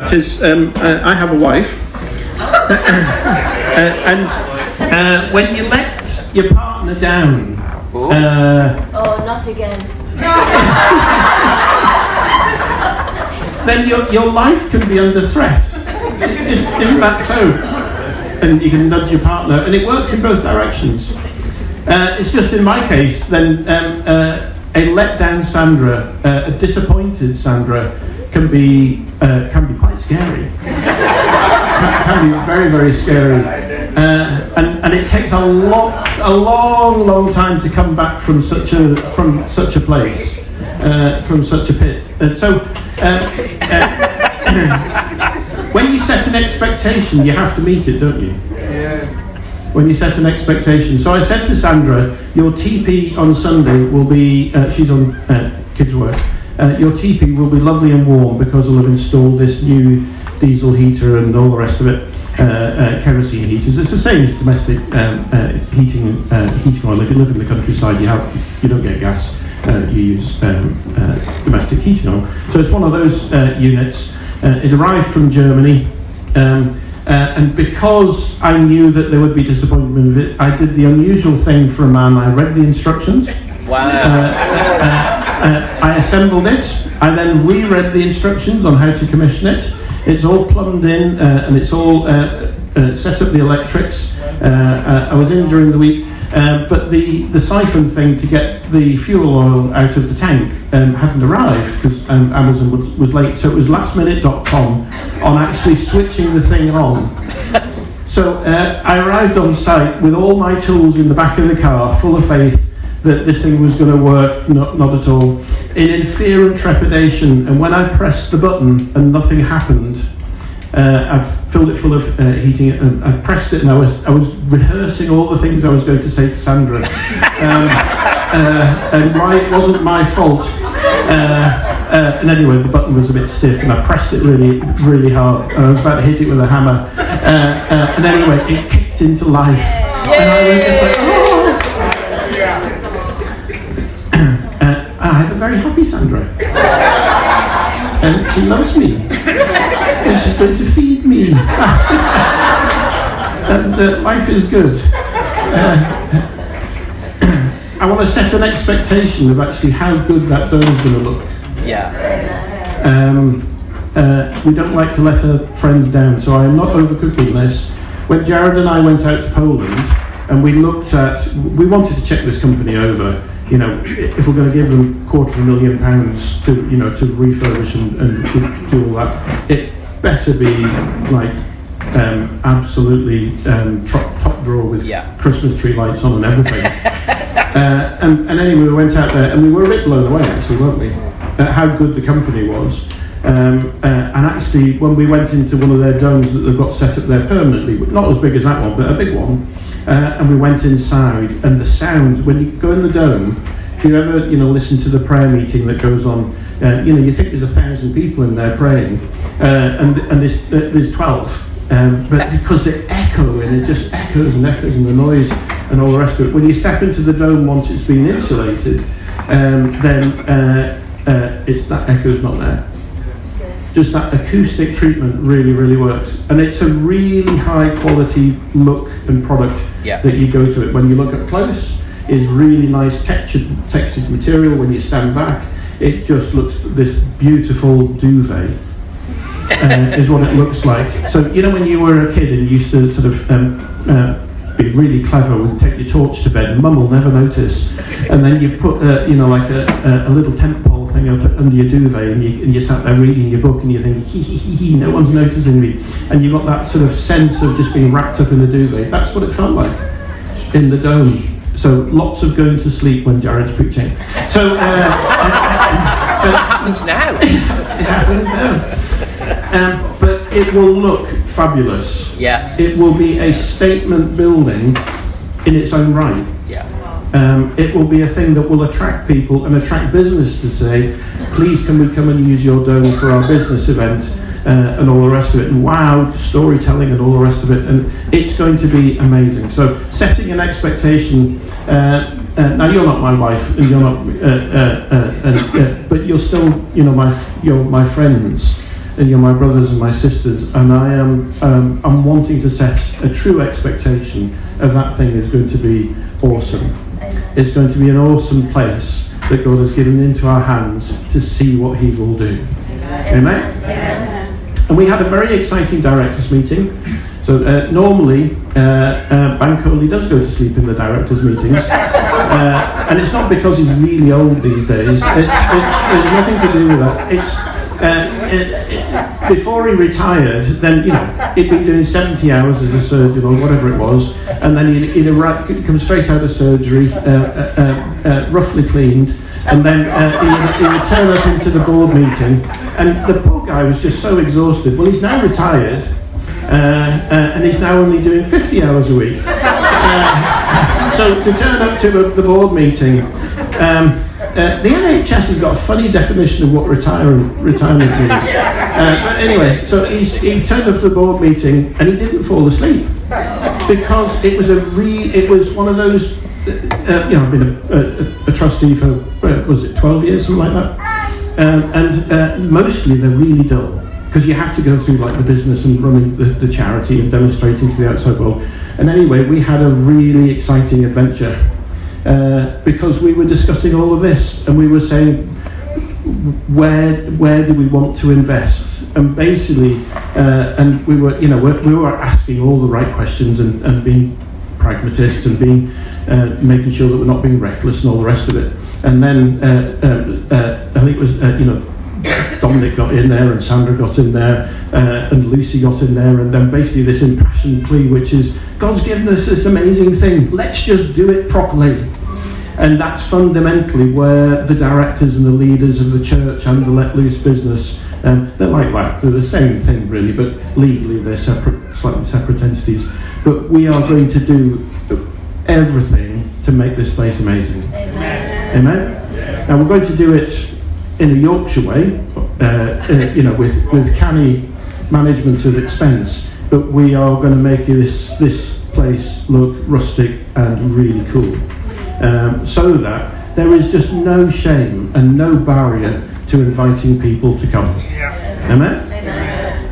Is um, uh, I have a wife, uh, and uh, when you let your partner down, uh, Oh, not again. then your, your life can be under threat. Is, isn't that so? And you can nudge your partner, and it works in both directions. Uh, it's just in my case, then um, uh, a let down Sandra, uh, a disappointed Sandra, can be uh, can be quite scary. can, can be very very scary, uh, and and it takes a lot a long long time to come back from such a from such a place, uh, from such a pit. And so. Uh, uh, when you set an expectation, you have to meet it, don't you? when you set an expectation. So I said to Sandra, your TP on Sunday will be, uh, she's on uh, kids' work, uh, your TP will be lovely and warm because I'll have installed this new diesel heater and all the rest of it. Uh, uh, kerosene heaters. It's the same as domestic um, uh, heating uh, heating oil. If you live in the countryside, you have you don't get gas. Uh, you use um, uh, domestic heating oil. So it's one of those uh, units. Uh, it arrived from Germany. Um, uh, and because I knew that there would be disappointment with it, I did the unusual thing for a man. I read the instructions. Wow. Uh, I assembled it. I then reread the instructions on how to commission it. It's all plumbed in uh, and it's all uh, uh, set up the electrics. Uh, uh, I was in during the week, but the, the siphon thing to get the fuel oil out of the tank um, hadn't arrived because um, Amazon was, was late. So it was lastminute.com on actually switching the thing on. So uh, I arrived on site with all my tools in the back of the car, full of faith that this thing was going to work, not, not at all, in, in fear and trepidation. And when I pressed the button and nothing happened, uh, I filled it full of uh, heating, and I pressed it, and I was I was rehearsing all the things I was going to say to Sandra, um, uh, and why it wasn't my fault. Uh, uh, and anyway, the button was a bit stiff, and I pressed it really, really hard. And I was about to hit it with a hammer, uh, uh, and anyway, it kicked into life, and I was just like, oh. A very happy Sandra, and she loves me, and she's going to feed me, and uh, life is good. Uh, I want to set an expectation of actually how good that dough is going to look. Yeah. Um, uh, we don't like to let our friends down, so I am not overcooking this. When Jared and I went out to Poland and we looked at, we wanted to check this company over. You know, if we're going to give them a quarter of a million pounds to, you know, to refurbish and, and do all that, it better be like um, absolutely um, top, top drawer with Yeah. Christmas tree lights on and everything. Uh, and, and anyway, we went out there and we were a bit blown away, actually, weren't we? At how good the company was. Um, uh, and actually, when we went into one of their domes that they've got set up there permanently, not as big as that one, but a big one, uh, and we went inside, and the sound, when you go in the dome, if you ever, you know, listen to the prayer meeting that goes on, uh, you know, you think there's a thousand people in there praying, uh, and, and there's, uh, there's 12. Um, but because they echo and it just echoes and echoes and the noise and all the rest of it. When you step into the dome once it's been insulated, um, then uh, uh, it's that echo's not there. Just that acoustic treatment really, really works, and it's a really high quality look and product Yeah. that you go to it. When you look up close, is really nice textured textured material. When you stand back, it just looks this beautiful duvet uh, is what it looks like. So you know when you were a kid and you used to sort of um, uh, be really clever and take your torch to bed, mum will never notice, and then you put uh, you know like a, a, a little tent pole thing under your duvet, and you, and you sat there reading your book, and you think hee hee hee hee, no one's noticing me, and you've got that sort of sense of just being wrapped up in the duvet. That's what it felt like in the dome. So lots of going to sleep when Jared's preaching. So. Uh, That happens now. it is now. Um, but it will look fabulous. Yeah. It will be a statement building in its own right. Yeah. Um, it will be a thing that will attract people and attract business to say, please can we come and use your dome for our business event uh, and all the rest of it. And wow, storytelling and all the rest of it. And it's going to be amazing. So setting an expectation. Uh, uh, now you're not my wife, and you're not, uh, uh, uh, but you're still, you know, my you're my friends. And you're my brothers and my sisters, and I am um, I'm wanting to set a true expectation of that thing is going to be awesome. It's going to be an awesome place that God has given into our hands to see what He will do. Amen. Amen. And we had a very exciting directors meeting. So uh, normally, uh, uh, does go to sleep in the directors' meetings, uh, and it's not because he's really old these days. It's, it's, it's nothing to do with that. It's uh, before he retired, then you know he'd been doing 70 hours as a surgeon or whatever it was, and then he'd, he'd come straight out of surgery, uh, uh, uh roughly cleaned, and then uh, he, he, would turn up into the board meeting, and the poor guy was just so exhausted. Well, he's now retired, uh, and he's now only doing 50 hours a week. so to turn up to the, the board meeting. Um, uh, the NHS has got a funny definition of what retirement retirement means. Uh, but anyway, so he turned up to the board meeting and he didn't fall asleep because it was a re it was one of those. Uh, you know, I've been a, a, a trustee for uh, was it twelve years, something like that, um, and uh, mostly they're really dull because you have to go through like the business and running the, the charity and demonstrating to the outside world. And anyway, we had a really exciting adventure uh, because we were discussing all of this and we were saying where where do we want to invest? And basically uh, and we were you know we were asking all the right questions and, and being pragmatists and being uh, making sure that we're not being reckless and all the rest of it. And then uh, uh, uh I think it was you know Dominic got in there and Sandra got in there and Lucy got in there and then basically this impassioned plea which is God's given us this amazing thing. Let's just do it properly and that's fundamentally where the directors and the leaders of the church and the let loose business, um, they're like that. They're the same thing, really, but legally they're separate, slightly separate entities. But we are going to do everything to make this place amazing. Amen. Amen? Now we're going to do it in a Yorkshire way, uh, uh, you know, with, with canny management of expense, but we are going to make this, this place look rustic and really cool um, so that there is just no shame and no barrier to inviting people to come. Yeah. Amen?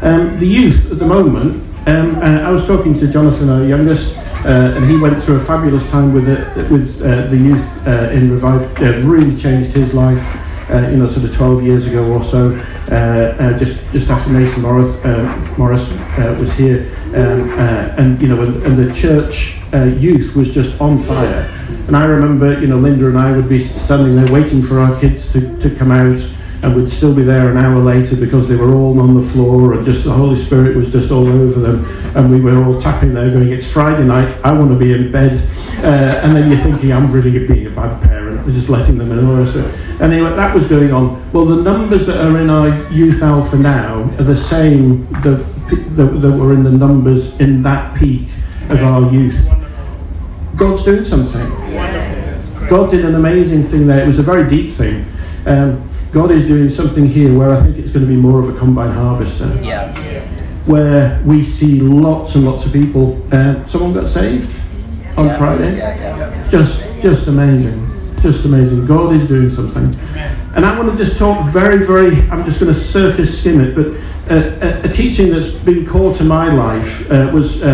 Um, the youth at the moment, um, uh, I was talking to Jonathan, our youngest, uh, and he went through a fabulous time with the, with uh, the youth uh, in Revive, uh, really changed his life. Uh, you know, sort of 12 years ago or so, just just after Mason Morris, Morris was here, um, and you know, and, and the church youth was just on fire. And I remember, you know, Linda and I would be standing there waiting for our kids to, to come out and would still be there an hour later because they were all on the floor and just the Holy Spirit was just all over them. And we were all tapping there going, It's Friday night, I want to be in bed. Uh, and then you're thinking, I'm really being a bad parent, I'm just letting them in. So anyway, that was going on. Well, the numbers that are in our Youth Alpha now are the same that, that, that were in the numbers in that peak of our youth. God's doing something. God did an amazing thing there. It was a very deep thing. Um, God is doing something here where I think it's going to be more of a combine harvester. Yeah. Where we see lots and lots of people. Uh, someone got saved on yeah. Friday. Yeah, yeah, just, just amazing. Just amazing. God is doing something. And I want to just talk very, very. I'm just going to surface skim it, but a, a, teaching that's been core to my life uh, was uh,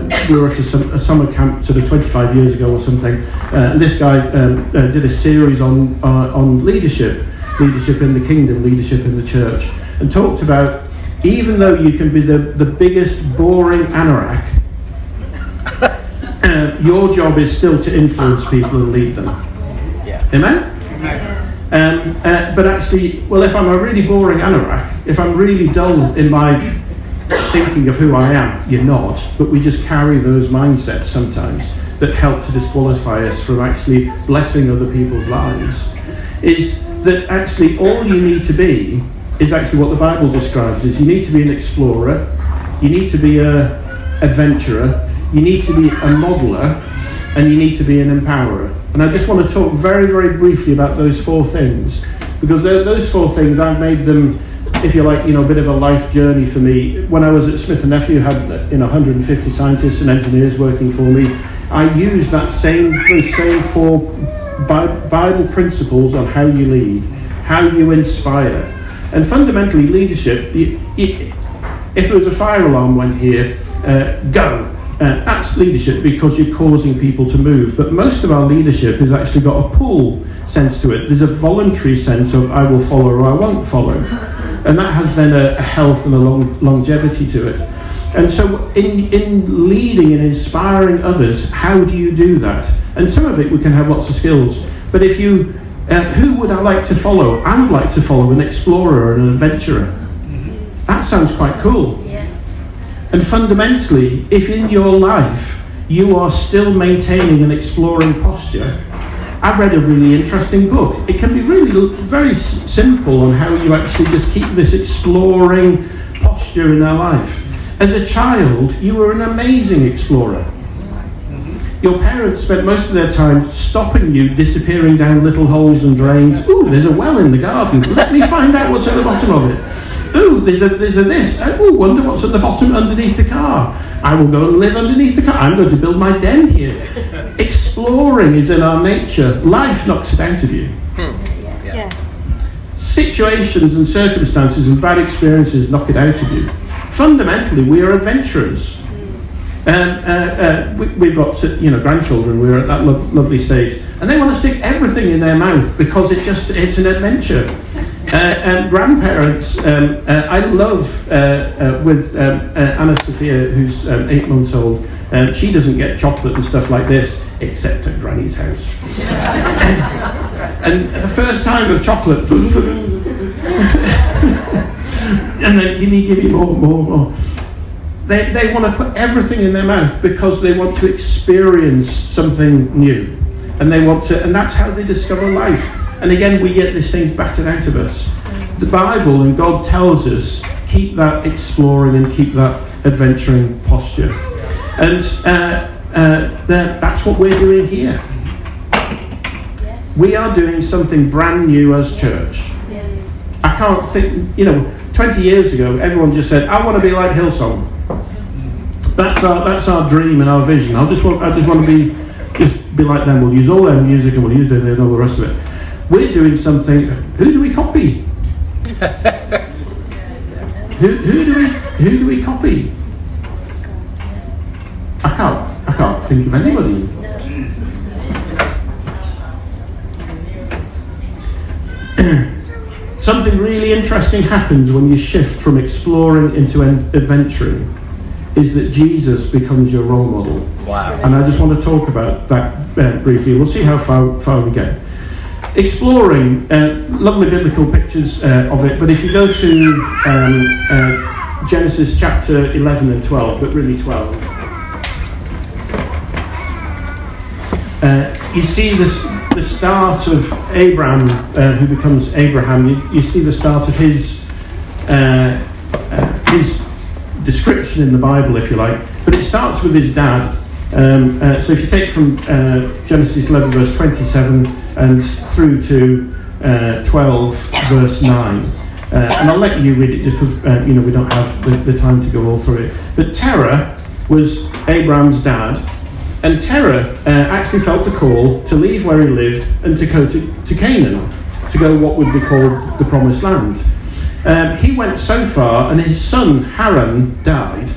uh, we were at a, a, summer camp sort of 25 years ago or something. Uh, and this guy um, uh, did a series on uh, on leadership, leadership in the kingdom, leadership in the church, and talked about even though you can be the, the biggest boring anorak, your job is still to influence people and lead them. Amen. Amen. Um, uh, but actually, well, if I'm a really boring anorak, if I'm really dull in my thinking of who I am, you're not. But we just carry those mindsets sometimes that help to disqualify us from actually blessing other people's lives. Is that actually all you need to be is actually what the Bible describes is you need to be an explorer, you need to be a adventurer, you need to be a modeler, and you need to be an empowerer. And I just want to talk very, very briefly about those four things because those four things I've made them, if you like, you know, a bit of a life journey for me. When I was at Smith and Nephew, had you know 150 scientists and engineers working for me. I used that same those same four Bible principles on how you lead, how you inspire, And fundamentally, leadership, you, you, if there was a fire alarm went here, uh, go. Uh, that's leadership because you're causing people to move. But most of our leadership has actually got a pull sense to it. There's a voluntary sense of I will follow or I won't follow. And that has then a, a health and a long, longevity to it. And so, in, in leading and inspiring others, how do you do that? And some of it we can have lots of skills. But if you, uh, who would I like to follow? I would like to follow an explorer and an adventurer. That sounds quite cool. And fundamentally, if in your life you are still maintaining an exploring posture, I've read a really interesting book. It can be really very simple on how you actually just keep this exploring posture in our life. As a child, you were an amazing explorer. Your parents spent most of their time stopping you disappearing down little holes and drains. Ooh, there's a well in the garden. Let me find out what's at the bottom of it. Ooh, there's a, there's a this. Oh, wonder what's at the bottom underneath the car. I will go and live underneath the car. I'm going to build my den here. Exploring is in our nature. Life knocks it out of you. Hmm. Yeah. Situations and circumstances and bad experiences knock it out of you. Fundamentally, we are adventurers. And uh, uh, we, have got you know grandchildren. We're at that lo- lovely stage, and they want to stick everything in their mouth because it just it's an adventure. Uh, and grandparents, um, uh, I love uh, with um, Anna Sophia, who's um, eight months old. she doesn't get chocolate and stuff like this, except at Granny's house. and the first time of chocolate, and then give me, give me more, more, more. They, they want to put everything in their mouth because they want to experience something new. And they want to, and that's how they discover life. And again, we get these things battered out of us. The Bible and God tells us keep that exploring and keep that adventuring posture. And uh, uh, that's what we're doing here. We are doing something brand new as church. I can't think, you know, 20 years ago, everyone just said, I want to be like Hillsong. That's our, that's our dream and our vision. I just want, I just want to be, just be like them. We'll use all their music and we'll use their, and all the rest of it. We're doing something. Who do we copy? who, who do we who do we copy? I can't I can't think of anybody. Something really interesting happens when you shift from exploring into adventuring. Is that Jesus becomes your role model? Wow! And I just want to talk about that uh, briefly. We'll see how far far we get exploring uh, lovely biblical pictures uh, of it, but if you go to um, uh, Genesis chapter 11 and 12, but really 12, uh, you see this, the start of Abraham, uh, who becomes Abraham. You, you, see the start of his uh, his description in the Bible, if you like, but it starts with his dad. Um, so if you take from Genesis 11, verse 27 and through to uh, 12, verse 9. Uh, and I'll let you read it just because uh, you know we don't have the, the, time to go all through it. But Terah was Abraham's dad, and Terah uh, actually felt the call to leave where he lived and to go to, to Canaan, to go what would be called the Promised Land. Um, he went so far, and his son Haran died.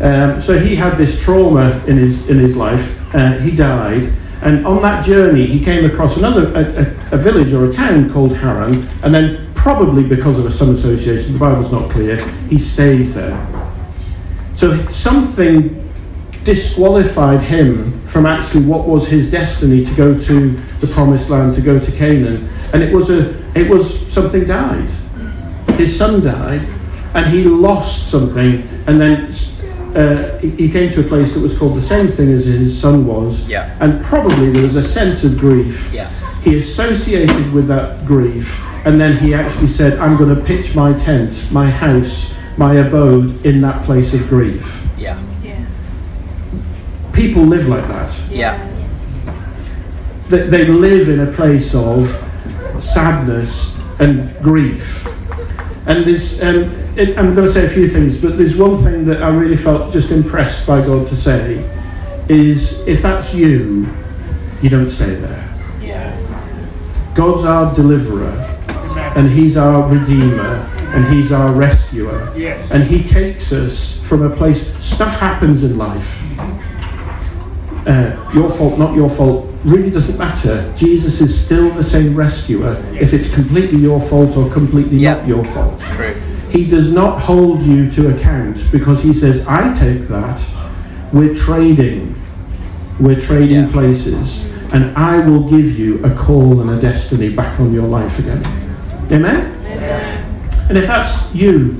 Um, so he had this trauma in his in his life. Uh, he died, and on that journey, he came across another a, a, a, village or a town called Haran, and then probably because of some association, the Bible's not clear, he stays there. So something disqualified him from actually what was his destiny to go to the promised land, to go to Canaan, and it was a it was something died. His son died, and he lost something, and then uh, he came to a place that was called the same thing as his son was, yeah. and probably there was a sense of grief. Yeah. He associated with that grief, and then he actually said, I'm going to pitch my tent, my house, my abode in that place of grief. Yeah. yeah. People live like that. Yeah. They, they live in a place of sadness and grief. And there's, um, it, I'm going to say a few things, but there's one thing that I really felt just impressed by God to say is if that's you, you don't stay there. Yeah. God's our deliverer, and He's our Redeemer, and He's our rescuer. Yes. And He takes us from a place, stuff happens in life. Uh, your fault, not your fault, really doesn't matter. Jesus is still the same rescuer if it's completely your fault or completely Yep. not your fault. True. He does not hold you to account because he says, I take that. We're trading. We're trading Yeah. places. And I will give you a call and a destiny back on your life again. Amen? And if that's you,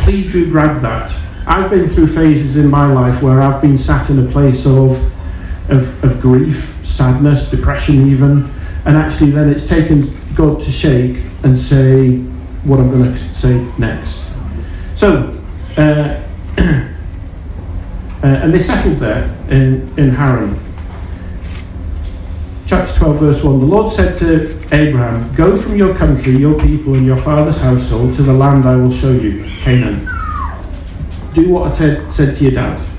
please do grab that. I've been through phases in my life where I've been sat in a place of, of, of grief, sadness, depression, even. And actually, then it's taken God to shake and say what I'm going to say next. So, uh, uh, and they settled there in, in Haran. Chapter 12, verse 1 The Lord said to Abraham, Go from your country, your people, and your father's household to the land I will show you, Canaan. Do what I said to your dad.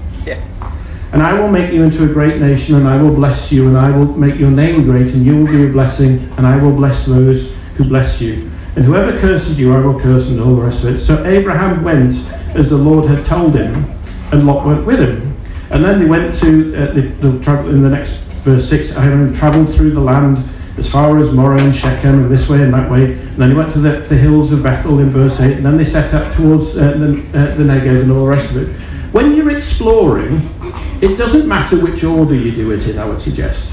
And I will make you into a great nation, and I will bless you, and I will make your name great, and you will be a blessing, and I will bless those who bless you. And whoever curses you, I will curse, and all the rest of it. So Abraham went as the Lord had told him, and Lot went with him. And then they went to uh, travel in the next verse six. Abraham travelled through the land as far as Moreh and Shechem, and this way and that way. And then he went to the, the hills of Bethel in verse eight. And then they set up towards uh, the, uh, the Negev and all the rest of it. When you're exploring, it doesn't matter which order you do it in. I would suggest.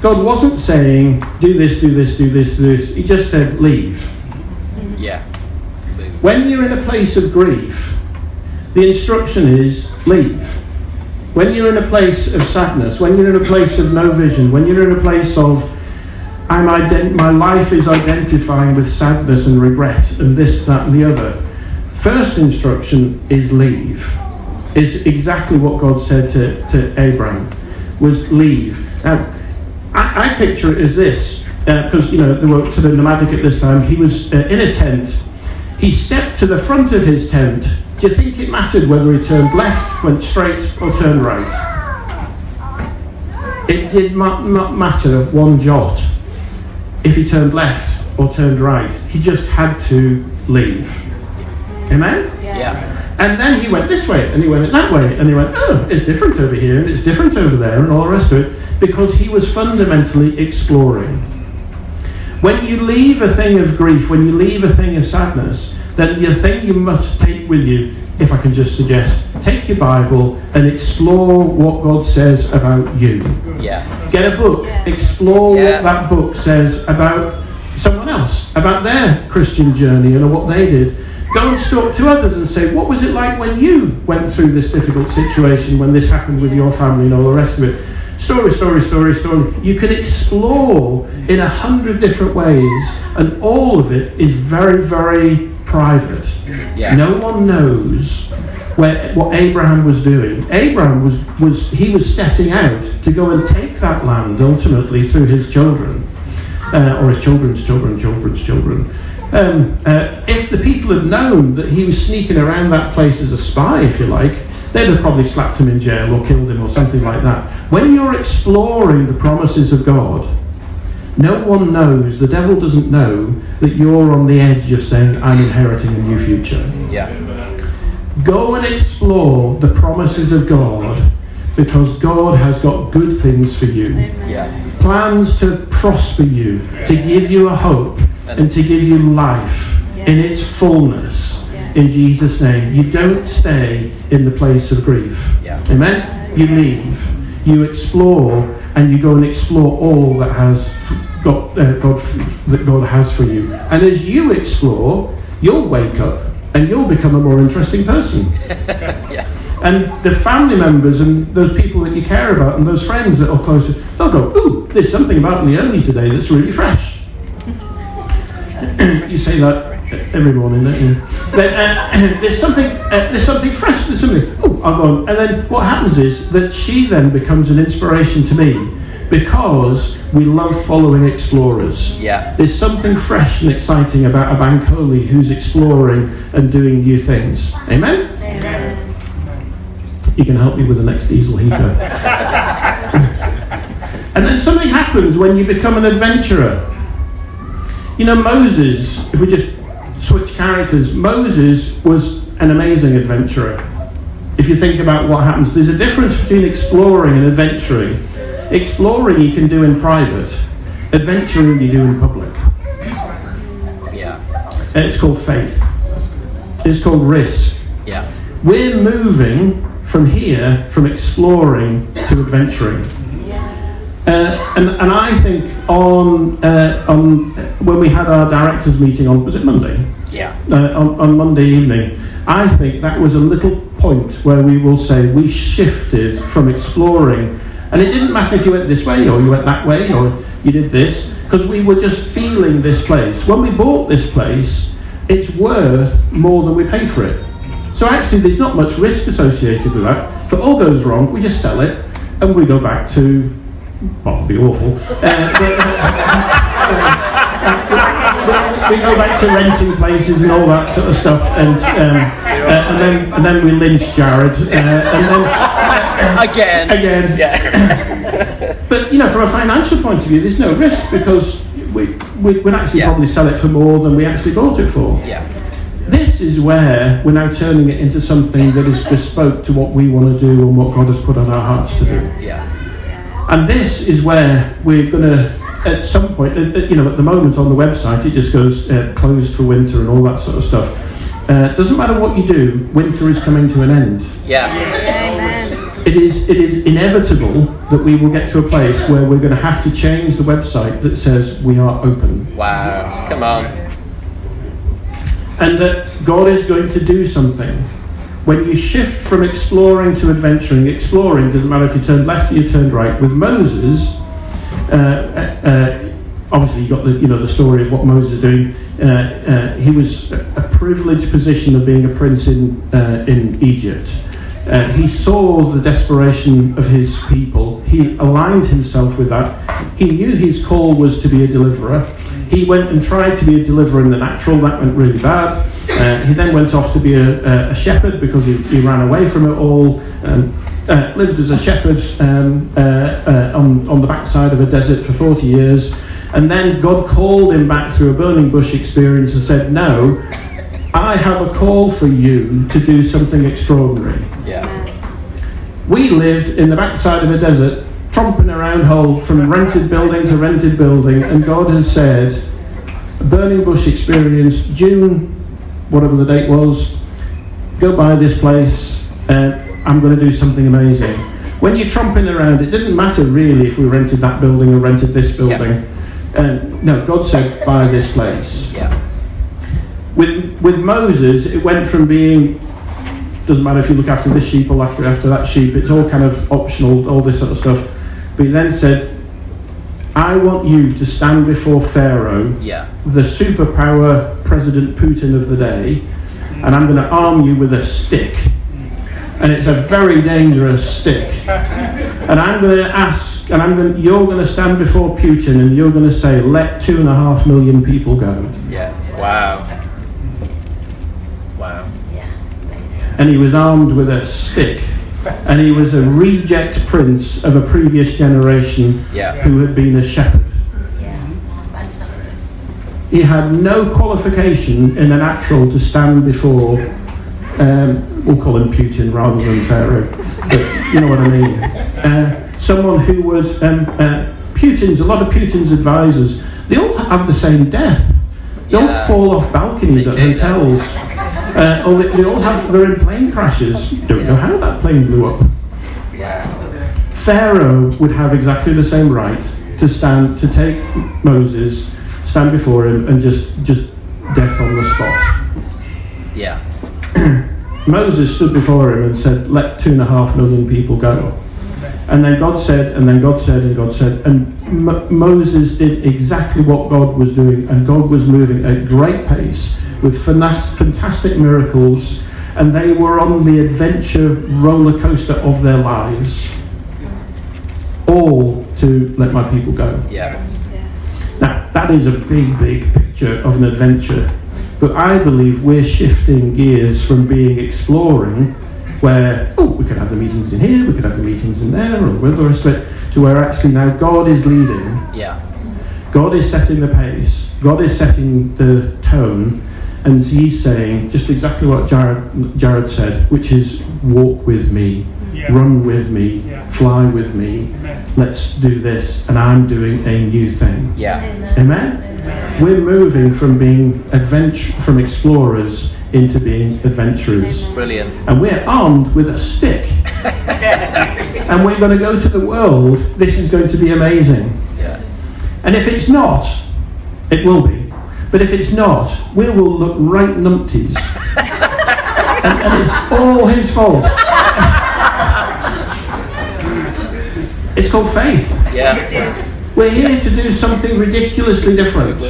God wasn't saying do this, do this, do this, do this. He just said leave. Yeah. When you're in a place of grief, the instruction is leave. When you're in a place of sadness, when you're in a place of no vision, when you're in a place of I'm ident- my life is identifying with sadness and regret and this, that, and the other. First instruction is leave. Is exactly what God said to, to Abraham was leave. Now, I, I picture it as this because you know they were sort of nomadic at this time. He was uh, in a tent. He stepped to the front of his tent. Do you think it mattered whether he turned left, went straight, or turned right? It did not, not matter one jot if he turned left or turned right. He just had to leave. Amen? Yeah. And then he went this way, and he went that way, and he went, oh, it's different over here, and it's different over there, and all the rest of it, because he was fundamentally exploring. When you leave a thing of grief, when you leave a thing of sadness, then the thing you must take with you, if I can just suggest, take your Bible and explore what God says about you. Yeah. Get a book, Yeah. explore Yeah. what that book says about someone else, about their Christian journey and what they did. Go and talk to others and say, what was it like when you went through this difficult situation, when this happened with your family and all the rest of it? Story, story, story, story. You can explore in a hundred different ways, and all of it is very, very private. Yeah. No one knows where, what Abraham was doing. Abraham was, was he was stepping out to go and take that land ultimately through his children, uh, or his children's children, children's children. Um, uh, if the people had known that he was sneaking around that place as a spy, if you like, they'd have probably slapped him in jail or killed him or something like that. When you're exploring the promises of God, no one knows, the devil doesn't know, that you're on the edge of saying, I'm inheriting a new future. Yeah. Go and explore the promises of God because God has got good things for you. Yeah. Plans to prosper you, to give you a hope, and to give you life in its fullness. In Jesus' name. You don't stay in the place of grief. Yeah. Amen? You leave. You explore and you go and explore all that has f- got uh, God that God has for you. And as you explore, you'll wake up and you'll become a more interesting person. Yes. And the family members and those people that you care about and those friends that are closer, they'll go, Ooh, there's something about Leonie today that's really fresh. You say that every morning, don't you? Then, uh, there's something, uh, there's something fresh, there's something, oh, I'll go on. And then what happens is that she then becomes an inspiration to me because we love following explorers. Yeah. There's something fresh and exciting about a Bankole who's exploring and doing new things. Amen? Amen. You can help me with the next diesel heater. and then something happens when you become an adventurer. You know, Moses, if we just switch characters, Moses was an amazing adventurer. If you think about what happens, there's a difference between exploring and adventuring. Exploring you can do in private, adventuring you do in public. Yeah. And it's called faith, it's called risk. Yeah. We're moving from here, from exploring to adventuring. Uh, and, and I think on, uh, on when we had our directors meeting on was it Monday? Yes. Uh, on, on Monday evening, I think that was a little point where we will say we shifted from exploring, and it didn't matter if you went this way or you went that way or you did this, because we were just feeling this place. When we bought this place, it's worth more than we pay for it. So actually, there's not much risk associated with that. If it all goes wrong, we just sell it and we go back to well, it'd be awful. Uh, but, uh, we go back to renting places and all that sort of stuff, and um, uh, and then and then we lynch Jared, uh, and then Again. again. Yeah. But you know, from a financial point of view, there's no risk because we, we would actually Yeah. probably sell it for more than we actually bought it for. Yeah. This is where we're now turning it into something that is bespoke to what we want to do and what God has put on our hearts to do. Yeah. And this is where we're going to, at some point, you know, at the moment on the website, it just goes uh, closed for winter and all that sort of stuff. Uh, doesn't matter what you do, winter is coming to an end. Yeah. It is, it is inevitable that we will get to a place where we're going to have to change the website that says we are open. Wow. Come on. and that God is going to do something. When you shift from exploring to adventuring, exploring doesn't matter if you turned left or you turned right. With Moses, uh, uh, uh, obviously you got the you know the story of what Moses is doing. Uh, uh, he was a privileged position of being a prince in uh, in Egypt. He saw the desperation of his people. He aligned himself with that. He knew his call was to be a deliverer. He went and tried to be a deliverer in the natural. That went really bad. Uh, he then went off to be a, a, shepherd because he, he ran away from it all. And, uh, lived as a shepherd um, uh, uh, on, on the backside of a desert for 40 years. And then God called him back through a burning bush experience and said, No, I have a call for you to do something extraordinary. Yeah. We lived in the backside of a desert, tromping around whole from rented building to rented building, and God has said, burning bush experience, June, whatever the date was, go by this place, and I'm going to do something amazing. When you're tromping around, it didn't matter really if we rented that building or rented this building. And no, God said, buy this place Yeah. with with Moses, it went from being doesn't matter if you look after this sheep or after after that sheep. It's all kind of optional, all this sort of stuff. But he then said, "I want you to stand before Pharaoh, Yeah. the superpower President Putin of the day, and I'm going to arm you with a stick." And it's a very dangerous stick. And I'm going to ask, and I'm going, you're going to stand before Putin, and you're going to say, "Let two and a half million people go." Yeah. Wow. Wow. and he was armed with a stick. And he was a reject prince of a previous generation Yeah. who had been a shepherd. He had no qualification in the natural to stand before, um, we'll call him Putin rather than Pharaoh, but you know what I mean. Uh, someone who would, um, uh, Putin's, a lot of Putin's advisors, they all have the same death. They all fall off balconies They at do, hotels. Uh, or they, they all have, they're in plane crashes. Don't know how that plane blew up. Pharaoh would have exactly the same right to stand, to take Moses, stand before him, and just, just death on the spot. Yeah. Moses stood before him and said, Let two and a half million people go. And then God said, and then God said, and God said, and M- Moses did exactly what God was doing, and God was moving at great pace with fanas- fantastic miracles, and they were on the adventure roller coaster of their lives, all to let my people go. Yeah. Now, that is a big, big picture of an adventure. But I believe we're shifting gears from being exploring, where, oh, we could have the meetings in here, we could have the meetings in there, or the rest of it, to where actually now God is leading, Yeah. God is setting the pace, God is setting the tone, and He's saying just exactly what Jared, Jared said, which is walk with me, Yeah. run with me, Yeah. fly with me. Amen. Let's do this, and I'm doing a new thing. Yeah. Amen. We're moving from being adventure from explorers into being adventurers. Brilliant. And we're armed with a stick. and we're going to go to the world. This is going to be amazing. Yeah. And if it's not, it will be. But if it's not, we will look right numpties. and, and it's all his fault. it's called faith. Yeah. We're here to do something ridiculously different,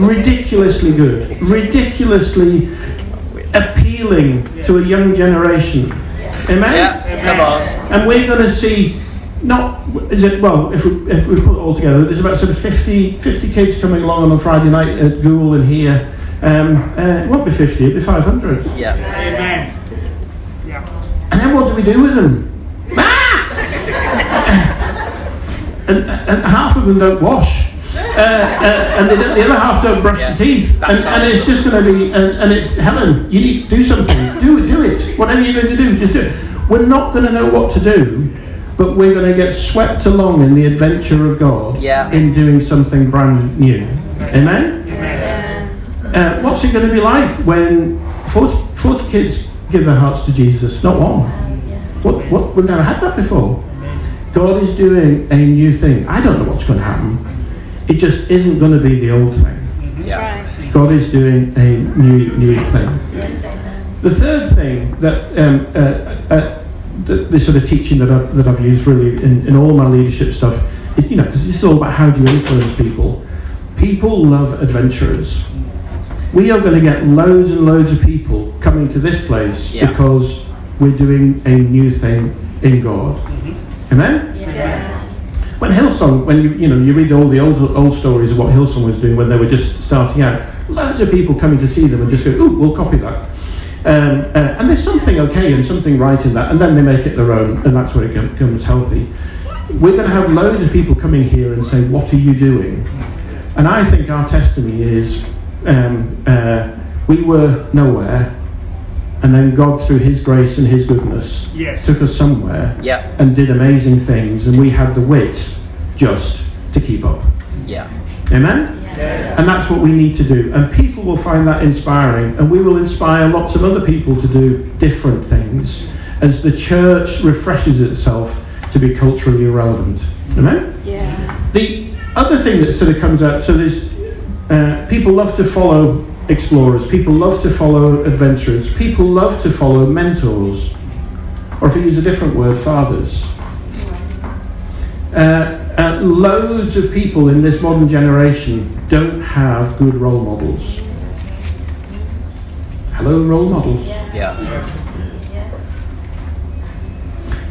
ridiculously good, ridiculously appealing to a young generation. Amen? Yeah. Come on. And we're going to see, not, is it, well, if we, if we put it all together, there's about sort of 50, 50 kids coming along on a Friday night at Gould and here. Um, uh, it won't be 50, it'll be 500. Yeah. Amen. Yeah. And then what do we do with them? Ah! and, and half of them don't wash. Uh, uh, and they don't, the other half don't brush Yeah. their teeth. And, and it's just going to be, and, and it's, Helen, you need to do something. Do it, do it. Whatever you're going to do, just do it. We're not going to know what to do, but we're going to get swept along in the adventure of God Yeah. in doing something brand new. Amen? Uh, what's it going to be like when 40, 40 kids give their hearts to Jesus? Not one. What, what, we've never had that before. God is doing a new thing. I don't know what's going to happen. It just isn't going to be the old thing. Yeah. God is doing a new new thing. The third thing that um, uh, uh, the, the sort of teaching that I've, that I've used really in, in all my leadership stuff, is, you know, because this is all about how do you influence people. People love adventurers. We are going to get loads and loads of people coming to this place Yeah. because we're doing a new thing in God. Amen. When Hillsong, when you you know you read all the old old stories of what Hillsong was doing when they were just starting out, loads of people coming to see them and just go, "Ooh, we'll copy that." Um, uh, and there's something okay and something right in that, and then they make it their own, and that's where it becomes healthy. We're going to have loads of people coming here and say, "What are you doing?" And I think our testimony is, um, uh, we were nowhere, and then God, through His grace and His goodness, Yes. took us somewhere Yeah. and did amazing things, and we had the wit just to keep up. Yeah. Amen? And that's what we need to do. And people will find that inspiring, and we will inspire lots of other people to do different things as the church refreshes itself to be culturally relevant. Amen? The other thing that sort of comes out, so there's uh, people love to follow explorers, people love to follow adventurers, people love to follow mentors, or if we use a different word, fathers. Uh, uh, loads of people in this modern generation don't have good role models. Hello, role models. Yeah. Yes.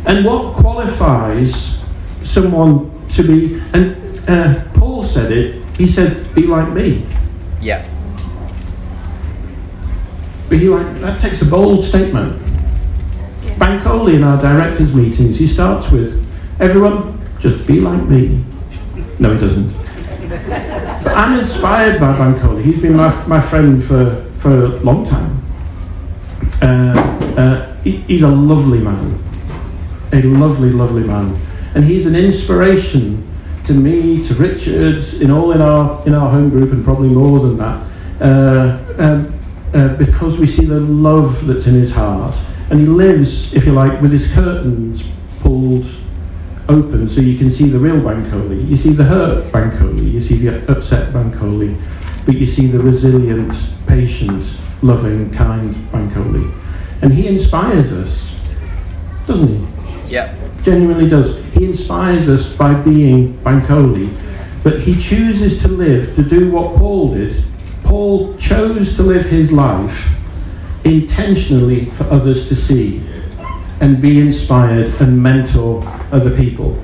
And what qualifies someone to be, and uh, Paul said it, he said, be like me. Yeah. Be like, that takes a bold statement. Bankole in our directors' meetings, he starts with, everyone, just be like me. No, he doesn't. But I'm inspired by Bankole. He's been my, my friend for, for a long time. Uh, uh, he- he's a lovely man. A lovely, lovely man. And he's an inspiration to me, to Richard, in all in our, in our home group, and probably more than that. Uh, um, uh, because we see the love that's in his heart. And he lives, if you like, with his curtains pulled open so you can see the real Bankole. You see the hurt Bankole, you see the upset Bankole, but you see the resilient, patient, loving, kind Bankole. And he inspires us, doesn't he? Yeah. genuinely does. He inspires us by being Bankole, but he chooses to live to do what Paul did. Paul chose to live his life intentionally for others to see and be inspired and mentor other people.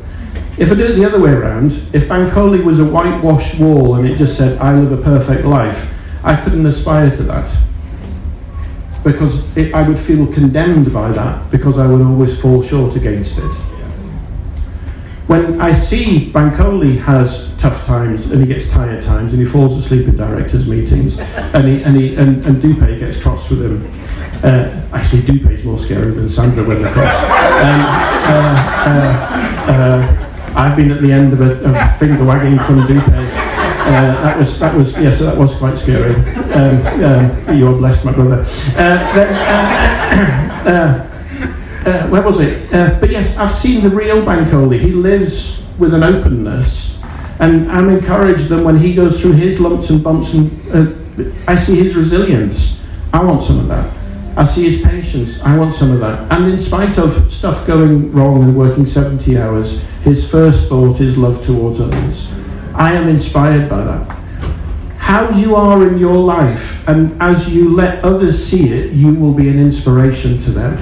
If I do it the other way around, if Bankole was a whitewashed wall and it just said, I live a perfect life, I couldn't aspire to that because it, I would feel condemned by that because I would always fall short against it. When I see Bankole has tough times and he gets tired times and he falls asleep in directors' meetings and he, and, he, and, and Dupe gets cross with him. Uh, actually, Dupe's more scary than Sandra when they're cross. Um, uh, uh, uh, I've been at the end of a, a finger wagging from Dupe. Uh, that was that was yes, that was quite scary. Um, uh, you are blessed, my brother. Uh, uh, where was it? Uh, but yes, I've seen the real Bankole. He lives with an openness, and I'm encouraged that when he goes through his lumps and bumps, and uh, I see his resilience. I want some of that. I see his patience. I want some of that. And in spite of stuff going wrong and working 70 hours, his first thought is love towards others. I am inspired by that. How you are in your life, and as you let others see it, you will be an inspiration to them.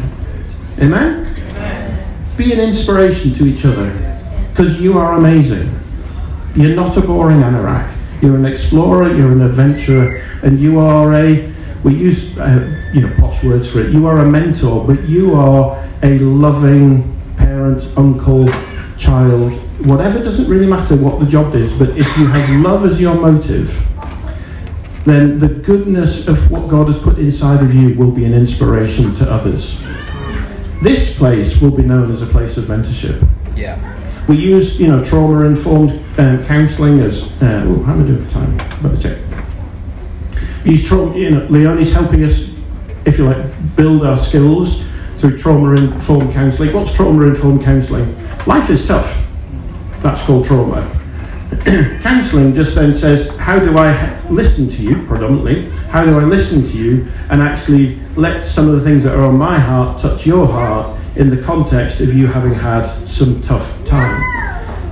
Amen? Be an inspiration to each other because you are amazing. You're not a boring anorak. You're an explorer, you're an adventurer, and you are a, we use uh, you know posh words for it, you are a mentor, but you are a loving parent, uncle, child, whatever, doesn't really matter what the job is, but if you have love as your motive, then the goodness of what God has put inside of you will be an inspiration to others. This place will be known as a place of mentorship. Yeah. We use, you know, trauma-informed um, counselling as. Uh, oh, how am I doing for time? Better check. We use trauma. You know, Leonie's helping us, if you like, build our skills through trauma-informed counselling. What's trauma-informed counselling? Life is tough. That's called trauma. counselling just then says, how do I listen to you, predominantly? How do I listen to you and actually let some of the things that are on my heart touch your heart in the context of you having had some tough time?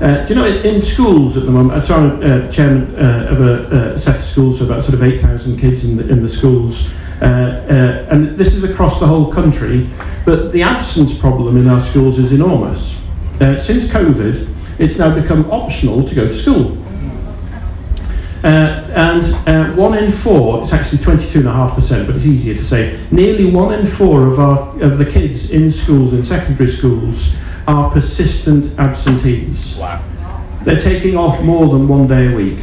Uh, do you know, in, schools at the moment, I'm uh, chairman uh, of a, a set of schools, so about sort of 8,000 kids in the, in the schools. Uh, uh, and this is across the whole country, but the absence problem in our schools is enormous. Uh, since COVID, it's now become optional to go to school. Uh, and uh, one in four, it's actually 22.5%, but it's easier to say, nearly one in four of, our, of the kids in schools, in secondary schools, are persistent absentees. Wow. They're taking off more than one day a week.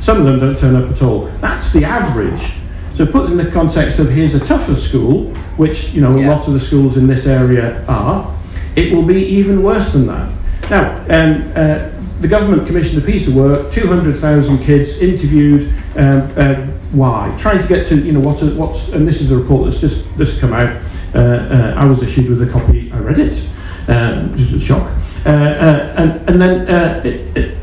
Some of them don't turn up at all. That's the average. So put in the context of here's a tougher school, which you know a Yeah. lot of the schools in this area are, it will be even worse than that. Now, um, uh, the government commissioned a piece of work, 200,000 kids interviewed. Um, uh, why? Trying to get to you know what what's and this is a report that's just just come out. Uh, uh, I was issued with a copy. I read it, um, just a shock. Uh, uh, and, and then it, it,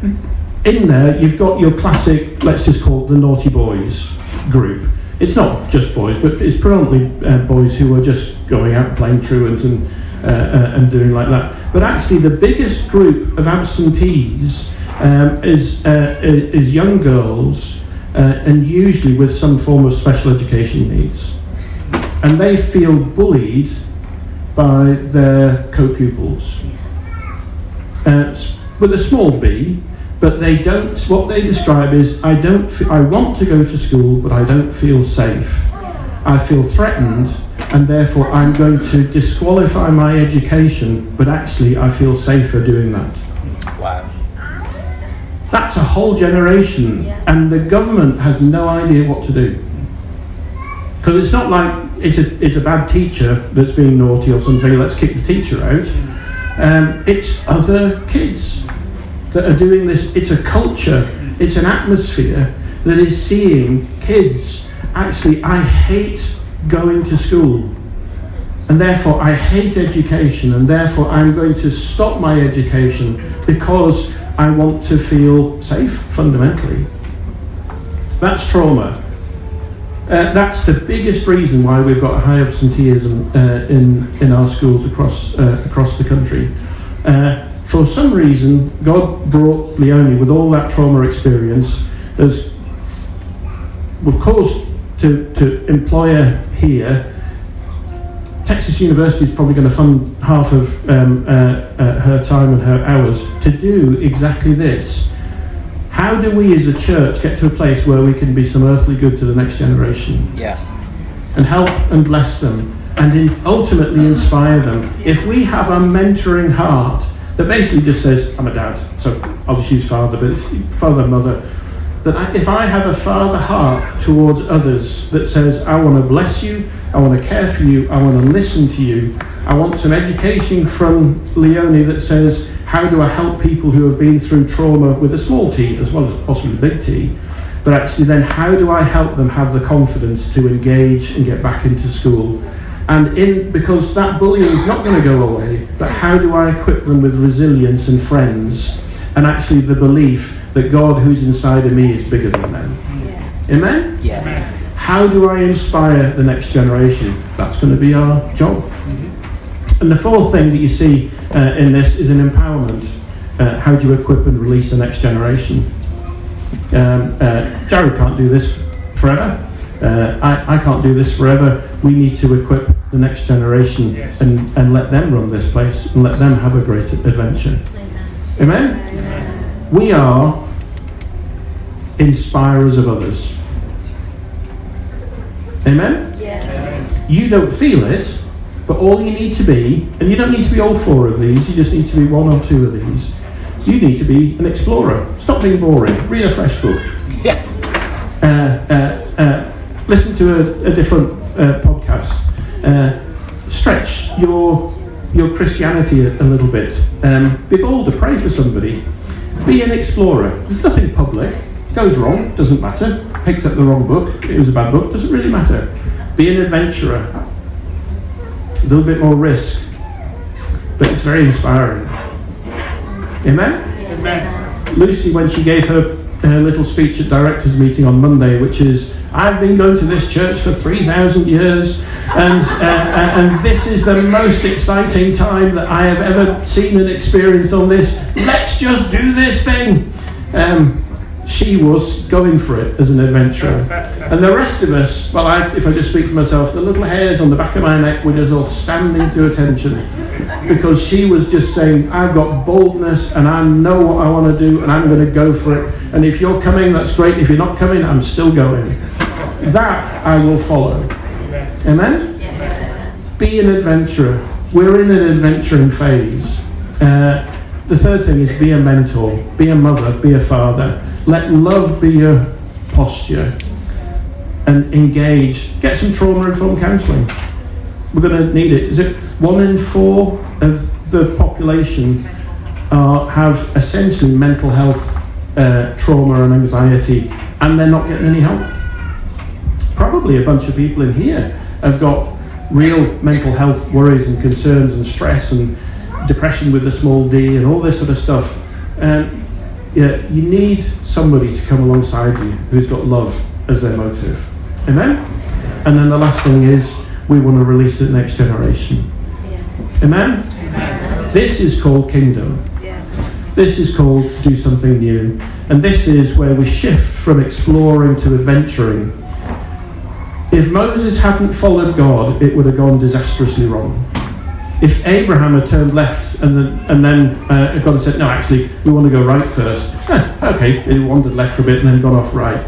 in there you've got your classic, let's just call it the naughty boys group. It's not just boys, but it's predominantly boys who are just going out playing truant and uh, uh, and doing like that. But actually, the biggest group of absentees um, is uh, is young girls, uh, and usually with some form of special education needs, and they feel bullied by their co-pupils uh, with a small b, but they don't. What they describe is, I don't. F- I want to go to school, but I don't feel safe. I feel threatened, and therefore I'm going to disqualify my education. But actually, I feel safer doing that. Wow. That's a whole generation, and the government has no idea what to do. Because it's not like it's a, it's a bad teacher that's being naughty or something, let's kick the teacher out. Um, it's other kids that are doing this. It's a culture, it's an atmosphere that is seeing kids. Actually, I hate going to school. And therefore, I hate education, and therefore, I'm going to stop my education because I want to feel safe fundamentally. That's trauma. Uh, that's the biggest reason why we've got high absenteeism uh, in, in our schools across, uh, across the country. Uh, for some reason, God brought Leonie with all that trauma experience. There's, of course, to, to employ her here, Texas University is probably going to fund half of um, uh, uh, her time and her hours to do exactly this. How do we as a church get to a place where we can be some earthly good to the next generation Yeah. and help and bless them and in, ultimately inspire them? If we have a mentoring heart that basically just says, I'm a dad, so I'll just use father, but father, mother. That if I have a father heart towards others that says, I want to bless you, I want to care for you, I want to listen to you, I want some education from Leonie that says, how do I help people who have been through trauma with a small t as well as possibly a big T? But actually, then how do I help them have the confidence to engage and get back into school? And in because that bullying is not going to go away, but how do I equip them with resilience and friends, and actually the belief that God, who's inside of me, is bigger than them? Amen. Yeah. How do I inspire the next generation? That's going to be our job. And the fourth thing that you see uh, in this is an empowerment. Uh, how do you equip and release the next generation? Um, uh, Jared can't do this forever. Uh, I, I can't do this forever. We need to equip the next generation Yes. and, and let them run this place and let them have a great adventure. Amen? We are inspirers of others. Amen? Yes. You don't feel it, but all you need to be, and you don't need to be all four of these, you just need to be one or two of these. You need to be an explorer. Stop being boring. Read a fresh book. Yeah. Uh, uh, uh, listen to a, a different uh, podcast. Uh, stretch your your Christianity a, a little bit. Um, be bolder. Pray for somebody. Be an explorer. There's nothing public. Goes wrong. Doesn't matter. Picked up the wrong book. It was a bad book. Doesn't really matter. Be an adventurer. A little bit more risk, but it's very inspiring. Amen. Amen. Lucy, when she gave her, her little speech at directors' meeting on Monday, which is, I've been going to this church for 3,000 years, and, uh, uh, and this is the most exciting time that I have ever seen and experienced on this. Let's just do this thing. Um, she was going for it as an adventurer. And the rest of us, well, I, if I just speak for myself, the little hairs on the back of my neck were just all standing to attention because she was just saying, I've got boldness and I know what I want to do and I'm going to go for it. And if you're coming, that's great. If you're not coming, I'm still going. That I will follow. Amen? Be an adventurer. We're in an adventuring phase. Uh, the third thing is be a mentor, be a mother, be a father. Let love be your posture and engage. Get some trauma informed counselling. We're going to need it. Is it one in four of the population are, have essentially mental health uh, trauma and anxiety, and they're not getting any help? Probably a bunch of people in here have got real mental health worries and concerns and stress and depression with a small d and all this sort of stuff. Um, yeah, you need somebody to come alongside you who's got love as their motive. Amen? And then the last thing is we want to release the next generation. Yes. Amen? This is called kingdom. This is called do something new. And this is where we shift from exploring to adventuring. If Moses hadn't followed God, it would have gone disastrously wrong. If Abraham had turned left and then, and then uh, God had said, no, actually, we want to go right first. Okay, he wandered left for a bit and then got off right.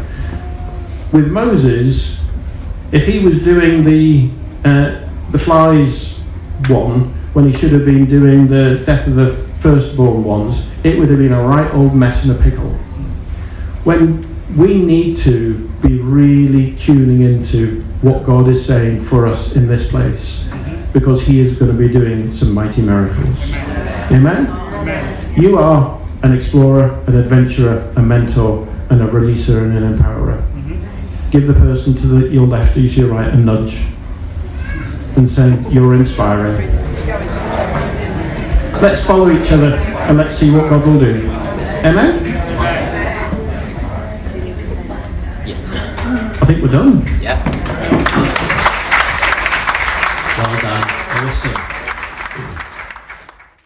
With Moses, if he was doing the, uh, the flies one when he should have been doing the death of the firstborn ones, it would have been a right old mess in a pickle. When we need to be really tuning into what God is saying for us in this place because He is going to be doing some mighty miracles. Amen? Amen. You are an explorer, an adventurer, a mentor, and a releaser and an empowerer. Mm-hmm. Give the person to the, your left or to your right a nudge and say, You're inspiring. Let's follow each other and let's see what God will do. Amen? I think we're done. Yeah. Well done. Awesome.